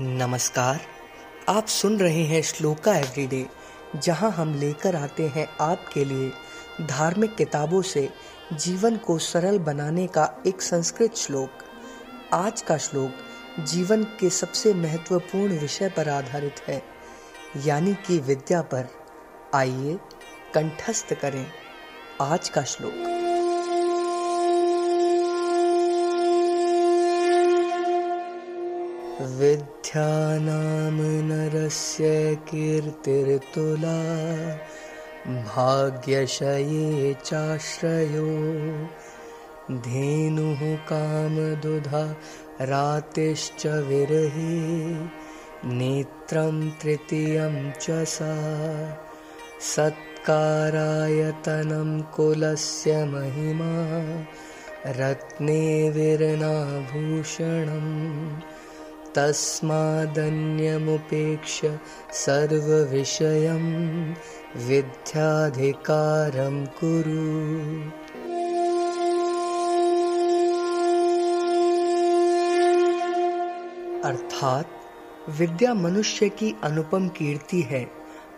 नमस्कार। आप सुन रहे हैं श्लोका एवरीडे, जहाँ हम लेकर आते हैं आपके लिए धार्मिक किताबों से जीवन को सरल बनाने का एक संस्कृत श्लोक। आज का श्लोक जीवन के सबसे महत्वपूर्ण विषय पर आधारित है, यानी कि विद्या पर। आइए, कंठस्थ करें आज का श्लोक। विद्यानाम नरस्य कीर्तिर्तुला भाग्यशये चाश्रयो। धेनुः कामदुधा रातिश्च विरहे नेत्रं तृतीयं च सा। सत्कारायतनं कुलस्य महिमा रत्ने विरनाभूषणम् तस्मादन्यमुपेक्ष्य विद्याधिकारं कुरु। अर्थात विद्या मनुष्य की अनुपम कीर्ति है,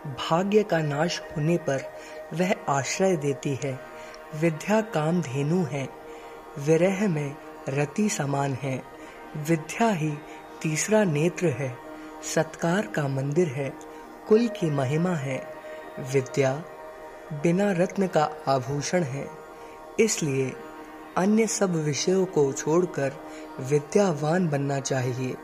भाग्य का नाश होने पर वह आश्रय देती है, विद्या काम धेनु है, विरह में रति समान है, विद्या ही तीसरा नेत्र है। सत्कार का मंदिर है। कुल की महिमा है। विद्या बिना रत्न का आभूषण है। इसलिए अन्य सब विषयों को छोड़कर विद्यावान बनना चाहिए।